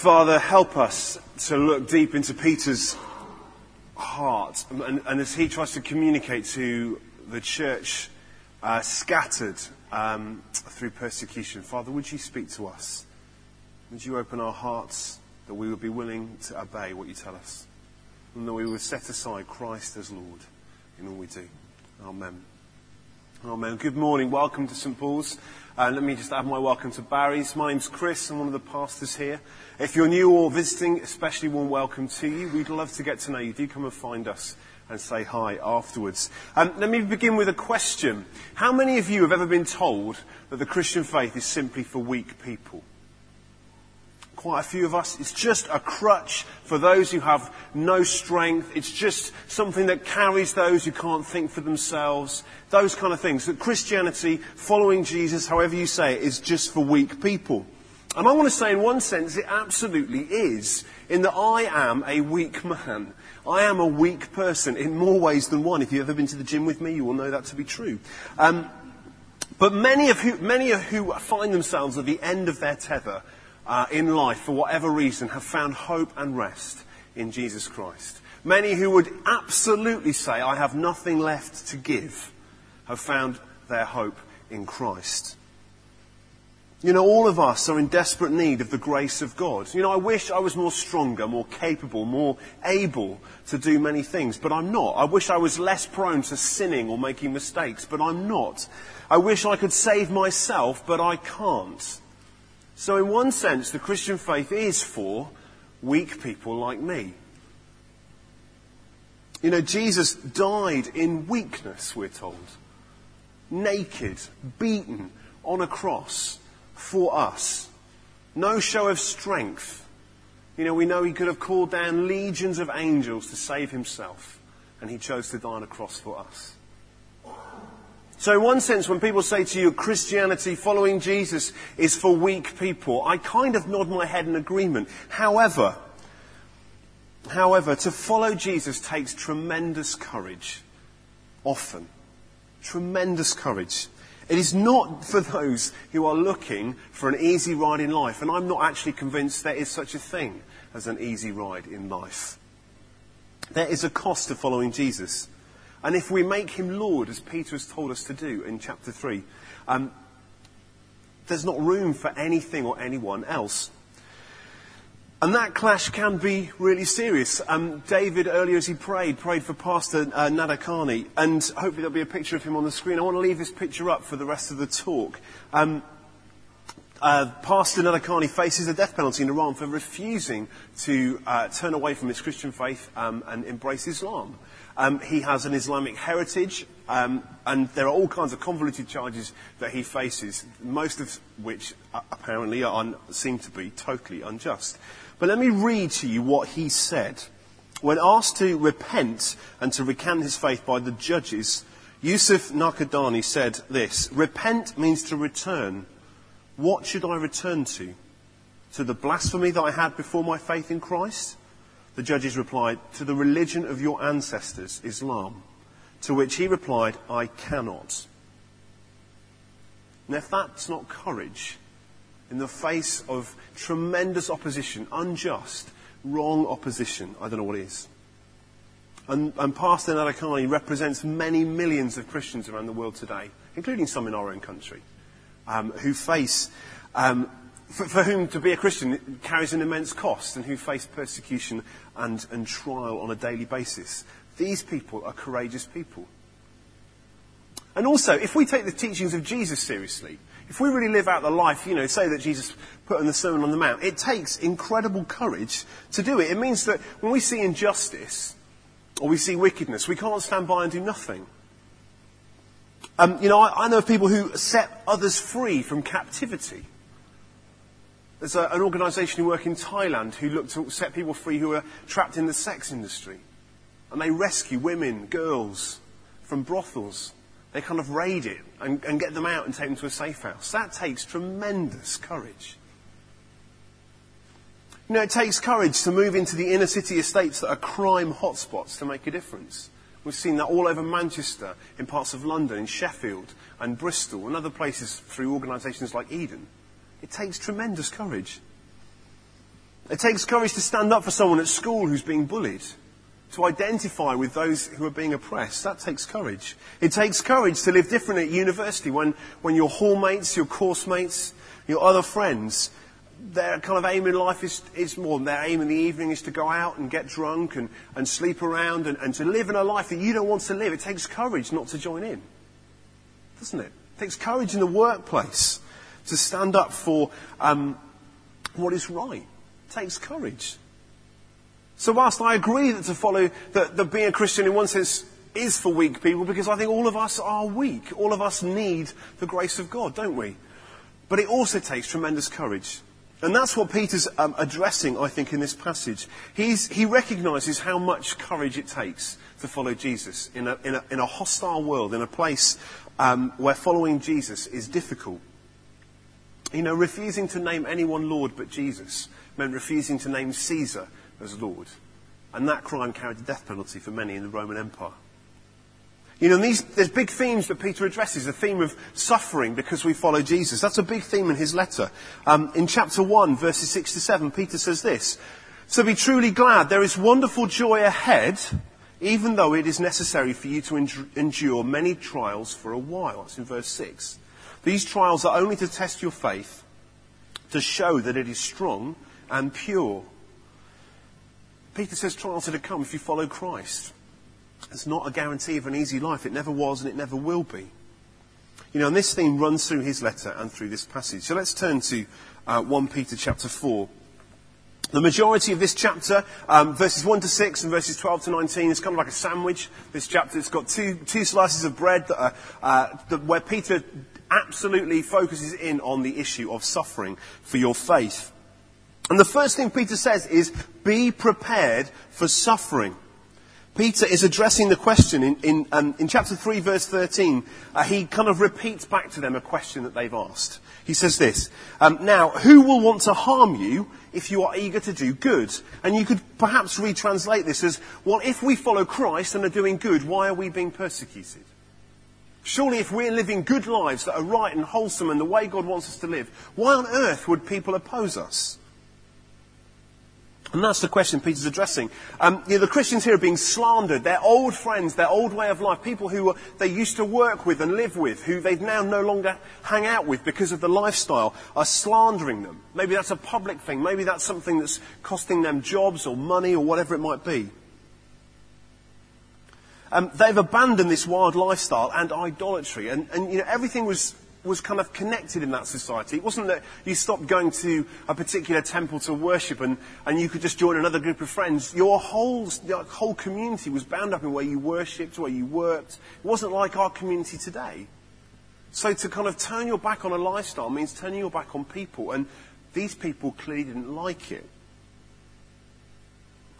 Father, help us to look deep into Peter's heart and, and as he tries to communicate to the church uh, scattered um, through persecution. Father, would you speak to us? Would you open our hearts that we would be willing to obey what you tell us? And that we would set aside Christ as Lord in all we do. Amen. Amen. Good morning. Welcome to St. Paul's. Uh, let me just add my welcome to Barry's. My name's Chris. I'm one of the pastors here. If you're new or visiting, especially warm welcome to you. We'd love to get to know you. Do come and find us and say hi afterwards. Um, let me begin with a question. How many of you have ever been told that the Christian faith is simply for weak people? Quite a few of us. It's just a crutch for those who have no strength. It's just something that carries those who can't think for themselves. Those kind of things. That Christianity, following Jesus, however you say it, is just for weak people. And I want to say in one sense it absolutely is, in that I am a weak man. I am a weak person in more ways than one. If you've ever been to the gym with me, you will know that to be true. Um, but many of who, many of who find themselves at the end of their tether uh, in life, for whatever reason, have found hope and rest in Jesus Christ. Many who would absolutely say, I have nothing left to give, have found their hope in Christ. You know, all of us are in desperate need of the grace of God. You know, I wish I was more stronger, more capable, more able to do many things, but I'm not. I wish I was less prone to sinning or making mistakes, but I'm not. I wish I could save myself, but I can't. So, in one sense, the Christian faith is for weak people like me. You know, Jesus died in weakness, we're told. Naked, beaten on a cross for us. No show of strength. You know, we know he could have called down legions of angels to save himself, and he chose to die on a cross for us. So, in one sense, when people say to you, Christianity, following Jesus, is for weak people, I kind of nod my head in agreement. However, however, to follow Jesus takes tremendous courage. Often. Tremendous courage. It is not for those who are looking for an easy ride in life, and I'm not actually convinced there is such a thing as an easy ride in life. There is a cost to following Jesus. And if we make him Lord, as Peter has told us to do in chapter 3, um, there's not room for anything or anyone else. And that clash can be really serious. Um, David, earlier as he prayed, prayed for Pastor uh, Nadarkhani, and hopefully there'll be a picture of him on the screen. I want to leave this picture up for the rest of the talk. Um, uh, Pastor Nadarkhani faces a death penalty in Iran for refusing to uh, turn away from his Christian faith um, and embrace Islam. Um, he has an Islamic heritage, um, and there are all kinds of convoluted charges that he faces, most of which uh, apparently are un- seem to be totally unjust. But let me read to you what he said. When asked to repent and to recant his faith by the judges, Yusuf Nakadani said this Repent means to return. What should I return to? To the blasphemy that I had before my faith in Christ? The judges replied, To the religion of your ancestors, Islam. To which he replied, I cannot. Now, if that's not courage, in the face of tremendous opposition, unjust, wrong opposition, I don't know what is. And, and Pastor Nadarkhani represents many millions of Christians around the world today, including some in our own country, um, who face um, for, for, whom to be a Christian carries an immense cost and who face persecution and, and trial on a daily basis. These people are courageous people. And also, if we take the teachings of Jesus seriously, if we really live out the life, you know, say that Jesus put in the Sermon on the Mount, it takes incredible courage to do it. It means that when we see injustice or we see wickedness, we can't stand by and do nothing. Um, you know, I, I know of people who set others free from captivity. There's a, an organisation who work in Thailand who look to set people free who are trapped in the sex industry. And they rescue women, girls from brothels. They kind of raid it and, and get them out and take them to a safe house. That takes tremendous courage. You know, it takes courage to move into the inner city estates that are crime hotspots to make a difference. We've seen that all over Manchester, in parts of London, in Sheffield and Bristol, and other places through organisations like Eden. It takes tremendous courage. It takes courage to stand up for someone at school who's being bullied, to identify with those who are being oppressed. That takes courage. It takes courage to live differently at university when, when your hallmates, your course mates, your other friends, their kind of aim in life is, is more, their aim in the evening is to go out and get drunk and, and sleep around and, and to live in a life that you don't want to live. It takes courage not to join in. Doesn't it? It takes courage in the workplace to stand up for um, what is right takes courage. So whilst I agree that to follow, that, that being a Christian in one sense is for weak people, because I think all of us are weak. All of us need the grace of God, don't we? But it also takes tremendous courage. And that's what Peter's um, addressing, I think, in this passage. He's, he recognizes how much courage it takes to follow Jesus in a, in a, in a hostile world, in a place um, where following Jesus is difficult. You know, refusing to name anyone Lord but Jesus meant refusing to name Caesar as Lord. And that crime carried the death penalty for many in the Roman Empire. You know, these, there's big themes that Peter addresses. The theme of suffering because we follow Jesus. That's a big theme in his letter. Um, in chapter 1, verses 6 to 7, Peter says this. So be truly glad. There is wonderful joy ahead, even though it is necessary for you to endure many trials for a while. That's in verse 6. These trials are only to test your faith, to show that it is strong and pure. Peter says trials are to come if you follow Christ. It's not a guarantee of an easy life. It never was and it never will be. You know, and this theme runs through his letter and through this passage. So let's turn to uh, 1 Peter chapter 4. The majority of this chapter, um, verses 1 to 6 and verses 12 to 19, is kind of like a sandwich. This chapter, it's got two, two slices of bread that are, uh, that, where Peter absolutely focuses in on the issue of suffering for your faith. And the first thing Peter says is, be prepared for suffering. Peter is addressing the question in, in, um, in chapter 3, verse 13. Uh, he kind of repeats back to them a question that they've asked. He says this um, Now, who will want to harm you if you are eager to do good? And you could perhaps retranslate this as, Well, if we follow Christ and are doing good, why are we being persecuted? Surely, if we're living good lives that are right and wholesome and the way God wants us to live, why on earth would people oppose us? And that's the question Peter's addressing. Um, you know, the Christians here are being slandered. Their old friends, their old way of life, people who they used to work with and live with, who they now no longer hang out with because of the lifestyle, are slandering them. Maybe that's a public thing. Maybe that's something that's costing them jobs or money or whatever it might be. Um, they've abandoned this wild lifestyle and idolatry. And, and you know, everything was was kind of connected in that society. It wasn't that you stopped going to a particular temple to worship and, and you could just join another group of friends. Your whole, your whole community was bound up in where you worshipped, where you worked. It wasn't like our community today. So to kind of turn your back on a lifestyle means turning your back on people. And these people clearly didn't like it.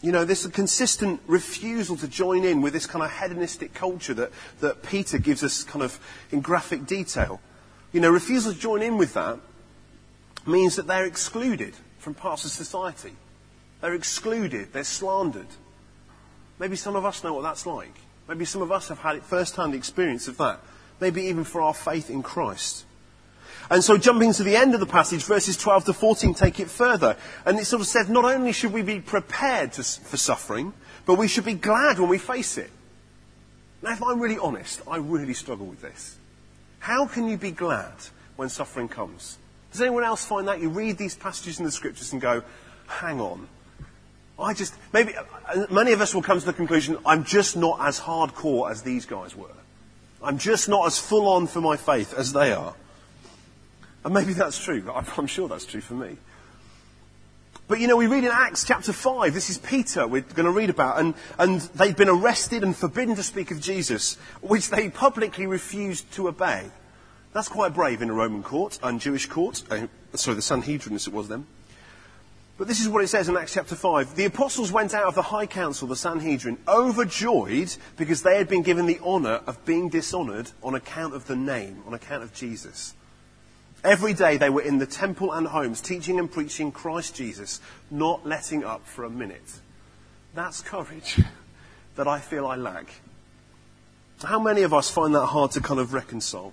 You know, this a consistent refusal to join in with this kind of hedonistic culture that, that Peter gives us kind of in graphic detail. You know, refusal to join in with that means that they're excluded from parts of society. They're excluded, they're slandered. Maybe some of us know what that's like. Maybe some of us have had first hand experience of that. Maybe even for our faith in Christ. And so jumping to the end of the passage, verses 12 to 14 take it further. And it sort of said, not only should we be prepared to, for suffering, but we should be glad when we face it. Now, if I'm really honest, I really struggle with this. How can you be glad when suffering comes? Does anyone else find that? You read these passages in the scriptures and go, hang on. I just, maybe, uh, many of us will come to the conclusion, I'm just not as hardcore as these guys were. I'm just not as full on for my faith as they are. And maybe that's true. I'm sure that's true for me. But you know, we read in Acts chapter 5, this is Peter we're going to read about, and, and they've been arrested and forbidden to speak of Jesus, which they publicly refused to obey. That's quite brave in a Roman court and Jewish court. Uh, sorry, the Sanhedrin as it was then. But this is what it says in Acts chapter 5. The apostles went out of the high council, the Sanhedrin, overjoyed because they had been given the honour of being dishonoured on account of the name, on account of Jesus. Every day they were in the temple and homes, teaching and preaching Christ Jesus, not letting up for a minute. That's courage that I feel I lack. How many of us find that hard to kind of reconcile?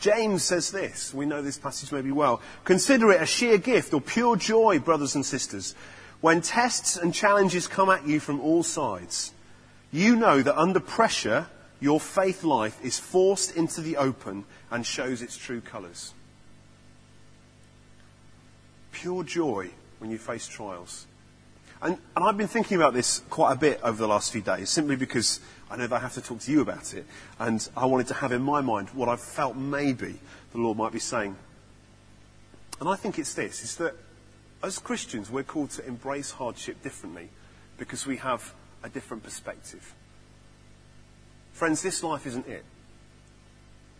James says this, we know this passage maybe well. Consider it a sheer gift or pure joy, brothers and sisters, when tests and challenges come at you from all sides. You know that under pressure, your faith life is forced into the open and shows its true colours. Pure joy when you face trials. And, and, I've been thinking about this quite a bit over the last few days, simply because I know that I have to talk to you about it. And I wanted to have in my mind what I felt maybe the Lord might be saying. And I think it's this, is that as Christians, we're called to embrace hardship differently because we have a different perspective. Friends, this life isn't it.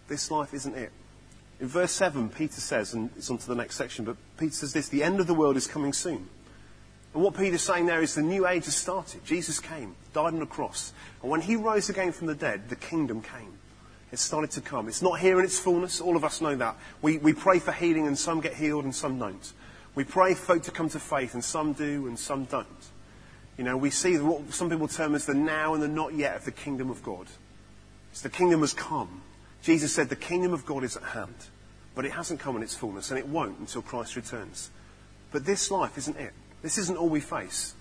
This life isn't it. In verse 7, Peter says, and it's on to the next section, but Peter says this the end of the world is coming soon. And what Peter's saying there is the new age has started. Jesus came, died on the cross. And when he rose again from the dead, the kingdom came. It started to come. It's not here in its fullness. All of us know that. We, we pray for healing and some get healed and some don't. We pray for folk to come to faith and some do and some don't. You know, we see what some people term as the now and the not yet of the kingdom of God. The kingdom has come. Jesus said the kingdom of God is at hand. But it hasn't come in its fullness and it won't until Christ returns. But this life isn't it. This isn't all we face.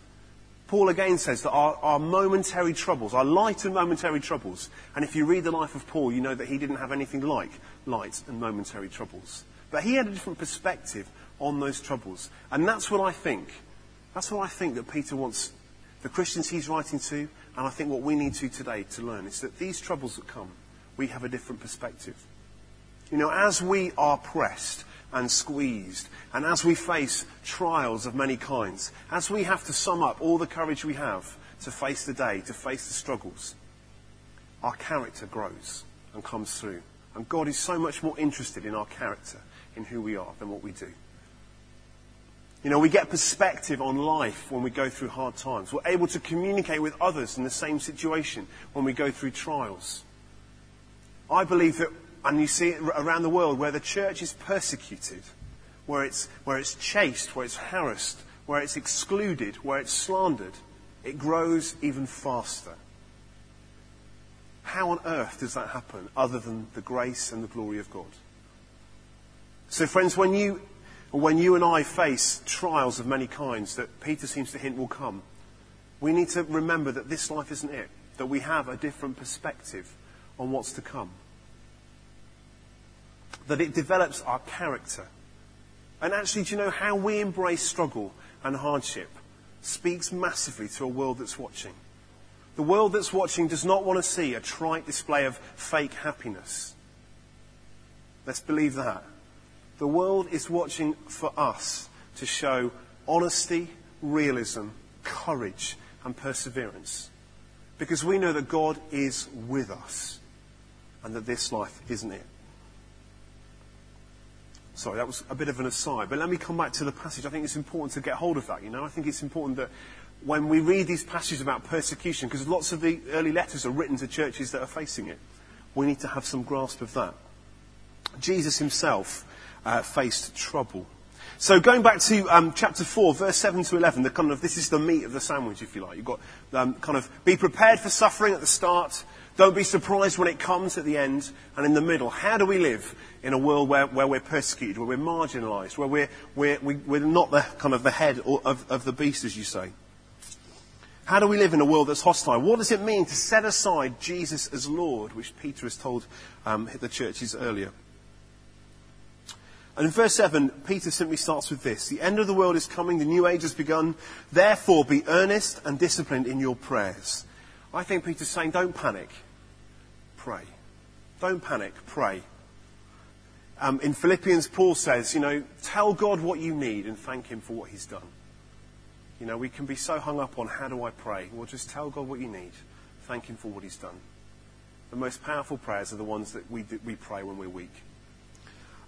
Paul again says that our, our, momentary troubles, our light and momentary troubles, and if you read the life of Paul, you know that he didn't have anything like light and momentary troubles. But he had a different perspective on those troubles. And that's what I think. That's what I think that Peter wants the Christians he's writing to, and I think what we need to today to learn is that these troubles that come, we have a different perspective. You know, as we are pressed, and squeezed. And as we face trials of many kinds, as we have to sum up all the courage we have to face the day, to face the struggles, our character grows and comes through. And God is so much more interested in our character, in who we are, than what we do. You know, we get perspective on life when we go through hard times. We're able to communicate with others in the same situation when we go through trials. I believe that and you see it around the world where the church is persecuted, where it's, where it's chased, where it's harassed, where it's excluded, where it's slandered. It grows even faster. How on earth does that happen other than the grace and the glory of God? So, friends, when you, when you and I face trials of many kinds that Peter seems to hint will come, we need to remember that this life isn't it, that we have a different perspective on what's to come that it develops our character. And actually, do you know how we embrace struggle and hardship speaks massively to a world that's watching. The world that's watching does not want to see a trite display of fake happiness. Let's believe that. The world is watching for us to show honesty, realism, courage, and perseverance. Because we know that God is with us and that this life isn't it. Sorry, that was a bit of an aside. But let me come back to the passage. I think it's important to get hold of that, you know. I think it's important that when we read these passages about persecution, because lots of the early letters are written to churches that are facing it, we need to have some grasp of that. Jesus himself uh, faced trouble. So going back to um, chapter 4, verse 7 to 11, the kind of, this is the meat of the sandwich, if you like. You've got um, kind of be prepared for suffering at the start, don't be surprised when it comes at the end and in the middle. How do we live in a world where, where we're persecuted, where we're marginalized, where we're, we're, we, are we are not the kind of the head of, of the beast, as you say? How do we live in a world that's hostile? What does it mean to set aside Jesus as Lord, which Peter has told um, the churches earlier? And in verse 7, Peter simply starts with this The end of the world is coming, the new age has begun. Therefore, be earnest and disciplined in your prayers. I think Peter's saying, don't panic pray. Don't panic, pray. Um, in Philippians, Paul says, you know, tell God what you need and thank Him for what He's done. You know, we can be so hung up on how do I pray? Well, just tell God what you need. Thank Him for what He's done. The most powerful prayers are the ones that we, we pray when we're weak.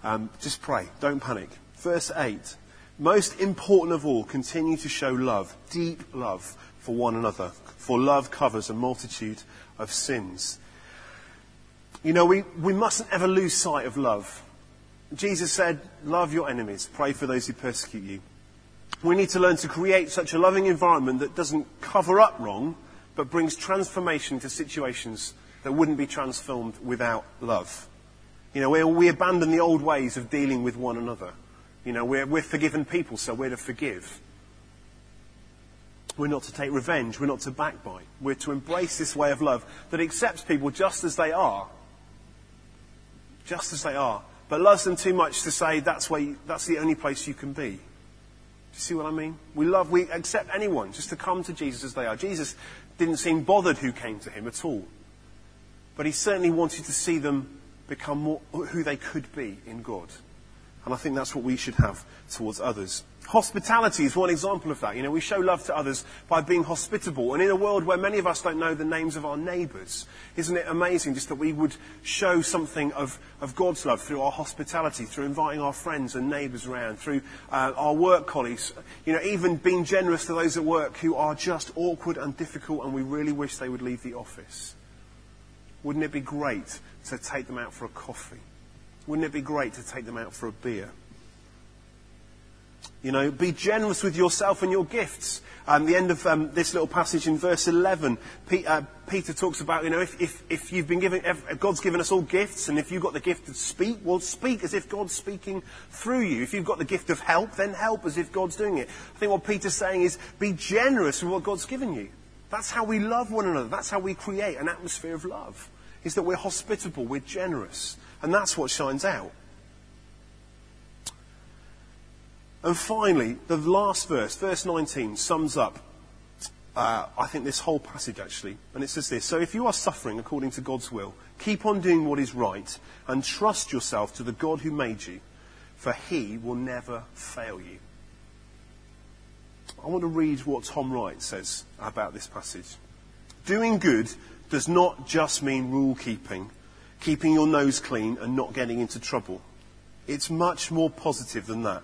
Um, just pray. Don't panic. Verse 8. Most important of all, continue to show love, deep love for one another, for love covers a multitude of sins. You know, we, we mustn't ever lose sight of love. Jesus said, Love your enemies, pray for those who persecute you. We need to learn to create such a loving environment that doesn't cover up wrong, but brings transformation to situations that wouldn't be transformed without love. You know, we, abandon the old ways of dealing with one another. You know, we're, we're forgiven people, so we're to forgive. We're not to take revenge. We're not to backbite. We're to embrace this way of love that accepts people just as they are. Just as they are. But loves them too much to say that's, where you, that's the only place you can be. Do you see what I mean? We love, we accept anyone just to come to Jesus as they are. Jesus didn't seem bothered who came to him at all. But he certainly wanted to see them become more who they could be in God. And I think that's what we should have towards others. Hospitality is one example of that. You know, we show love to others by being hospitable. And in a world where many of us don't know the names of our neighbours, isn't it amazing just that we would show something of, of God's love through our hospitality, through inviting our friends and neighbours around, through uh, our work colleagues, you know, even being generous to those at work who are just awkward and difficult and we really wish they would leave the office. Wouldn't it be great to take them out for a coffee? Wouldn't it be great to take them out for a beer? You know, be generous with yourself and your gifts. Um, the end of um, this little passage in verse 11, P- uh, Peter talks about, you know, if, if, if you've been given, if God's given us all gifts, and if you've got the gift to speak, well, speak as if God's speaking through you. If you've got the gift of help, then help as if God's doing it. I think what Peter's saying is be generous with what God's given you. That's how we love one another. That's how we create an atmosphere of love. Is that we're hospitable, we're generous. And that's what shines out. And finally, the last verse, verse 19, sums up, uh, I think, this whole passage actually. And it says this So if you are suffering according to God's will, keep on doing what is right and trust yourself to the God who made you, for he will never fail you. I want to read what Tom Wright says about this passage. Doing good does not just mean rule keeping, keeping your nose clean and not getting into trouble. It's much more positive than that.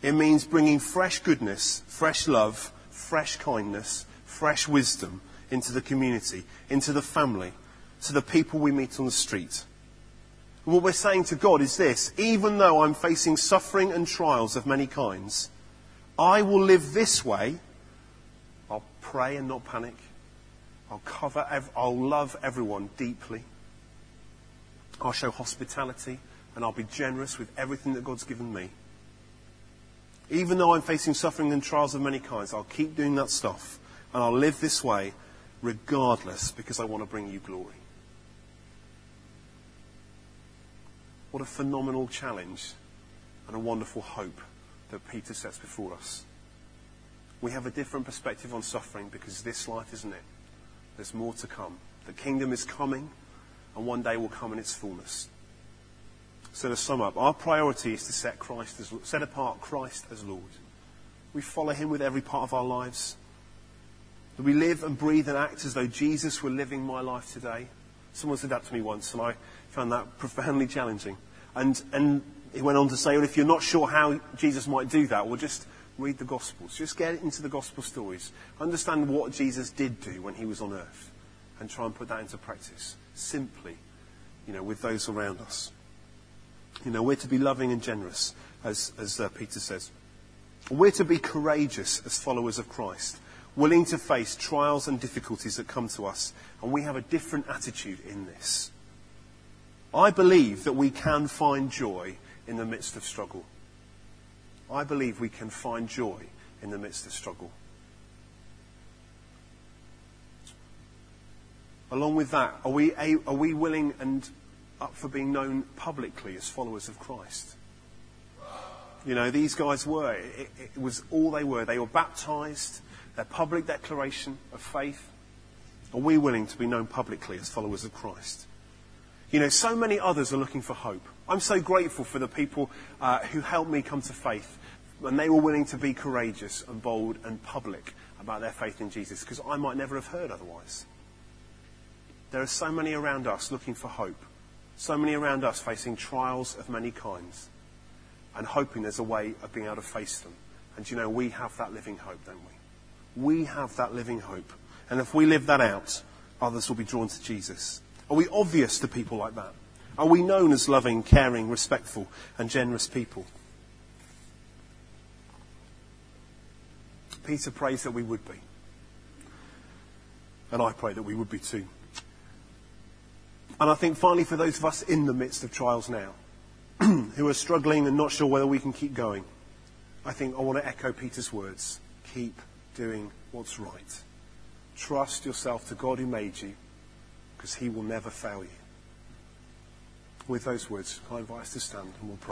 It means bringing fresh goodness, fresh love, fresh kindness, fresh wisdom into the community, into the family, to the people we meet on the street. And what we're saying to God is this even though I'm facing suffering and trials of many kinds, I will live this way. I'll pray and not panic. I'll cover, ev- I'll love everyone deeply. I'll show hospitality and I'll be generous with everything that God's given me. Even though I'm facing suffering and trials of many kinds, I'll keep doing that stuff and I'll live this way regardless because I want to bring you glory. What a phenomenal challenge and a wonderful hope that Peter sets before us. We have a different perspective on suffering because this life, isn't it? There's more to come. The kingdom is coming, and one day will come in its fullness. So to sum up, our priority is to set Christ as set apart Christ as Lord. We follow Him with every part of our lives. That we live and breathe and act as though Jesus were living my life today. Someone said that to me once, and I found that profoundly challenging. And and he went on to say, well, if you're not sure how Jesus might do that, well, just read the Gospels. Just get into the Gospel stories. Understand what Jesus did do when he was on earth, and try and put that into practice simply, you know, with those around us. You know, we're to be loving and generous, as, as uh, Peter says. We're to be courageous as followers of Christ, willing to face trials and difficulties that come to us, and we have a different attitude in this. I believe that we can find joy in the midst of struggle. I believe we can find joy in the midst of struggle. Along with that, are we, are we willing and up for being known publicly as followers of Christ. You know, these guys were. It, it, was all they were. They were baptized, their public declaration of faith. Are we willing to be known publicly as followers of Christ? You know, so many others are looking for hope. I'm so grateful for the people uh, who helped me come to faith, and they were willing to be courageous and bold and public about their faith in Jesus, because I might never have heard otherwise. There are so many around us looking for hope. So many around us facing trials of many kinds and hoping there's a way of being able to face them. And you know, we have that living hope, don't we? We have that living hope. And if we live that out, others will be drawn to Jesus. Are we obvious to people like that? Are we known as loving, caring, respectful, and generous people? Peter prays that we would be. And I pray that we would be too. And I think finally, for those of us in the midst of trials now, who are struggling and not sure whether we can keep going, I think I want to echo Peter's words keep doing what's right. Trust yourself to God who made you, because he will never fail you. With those words, I invite us to stand and we'll pray.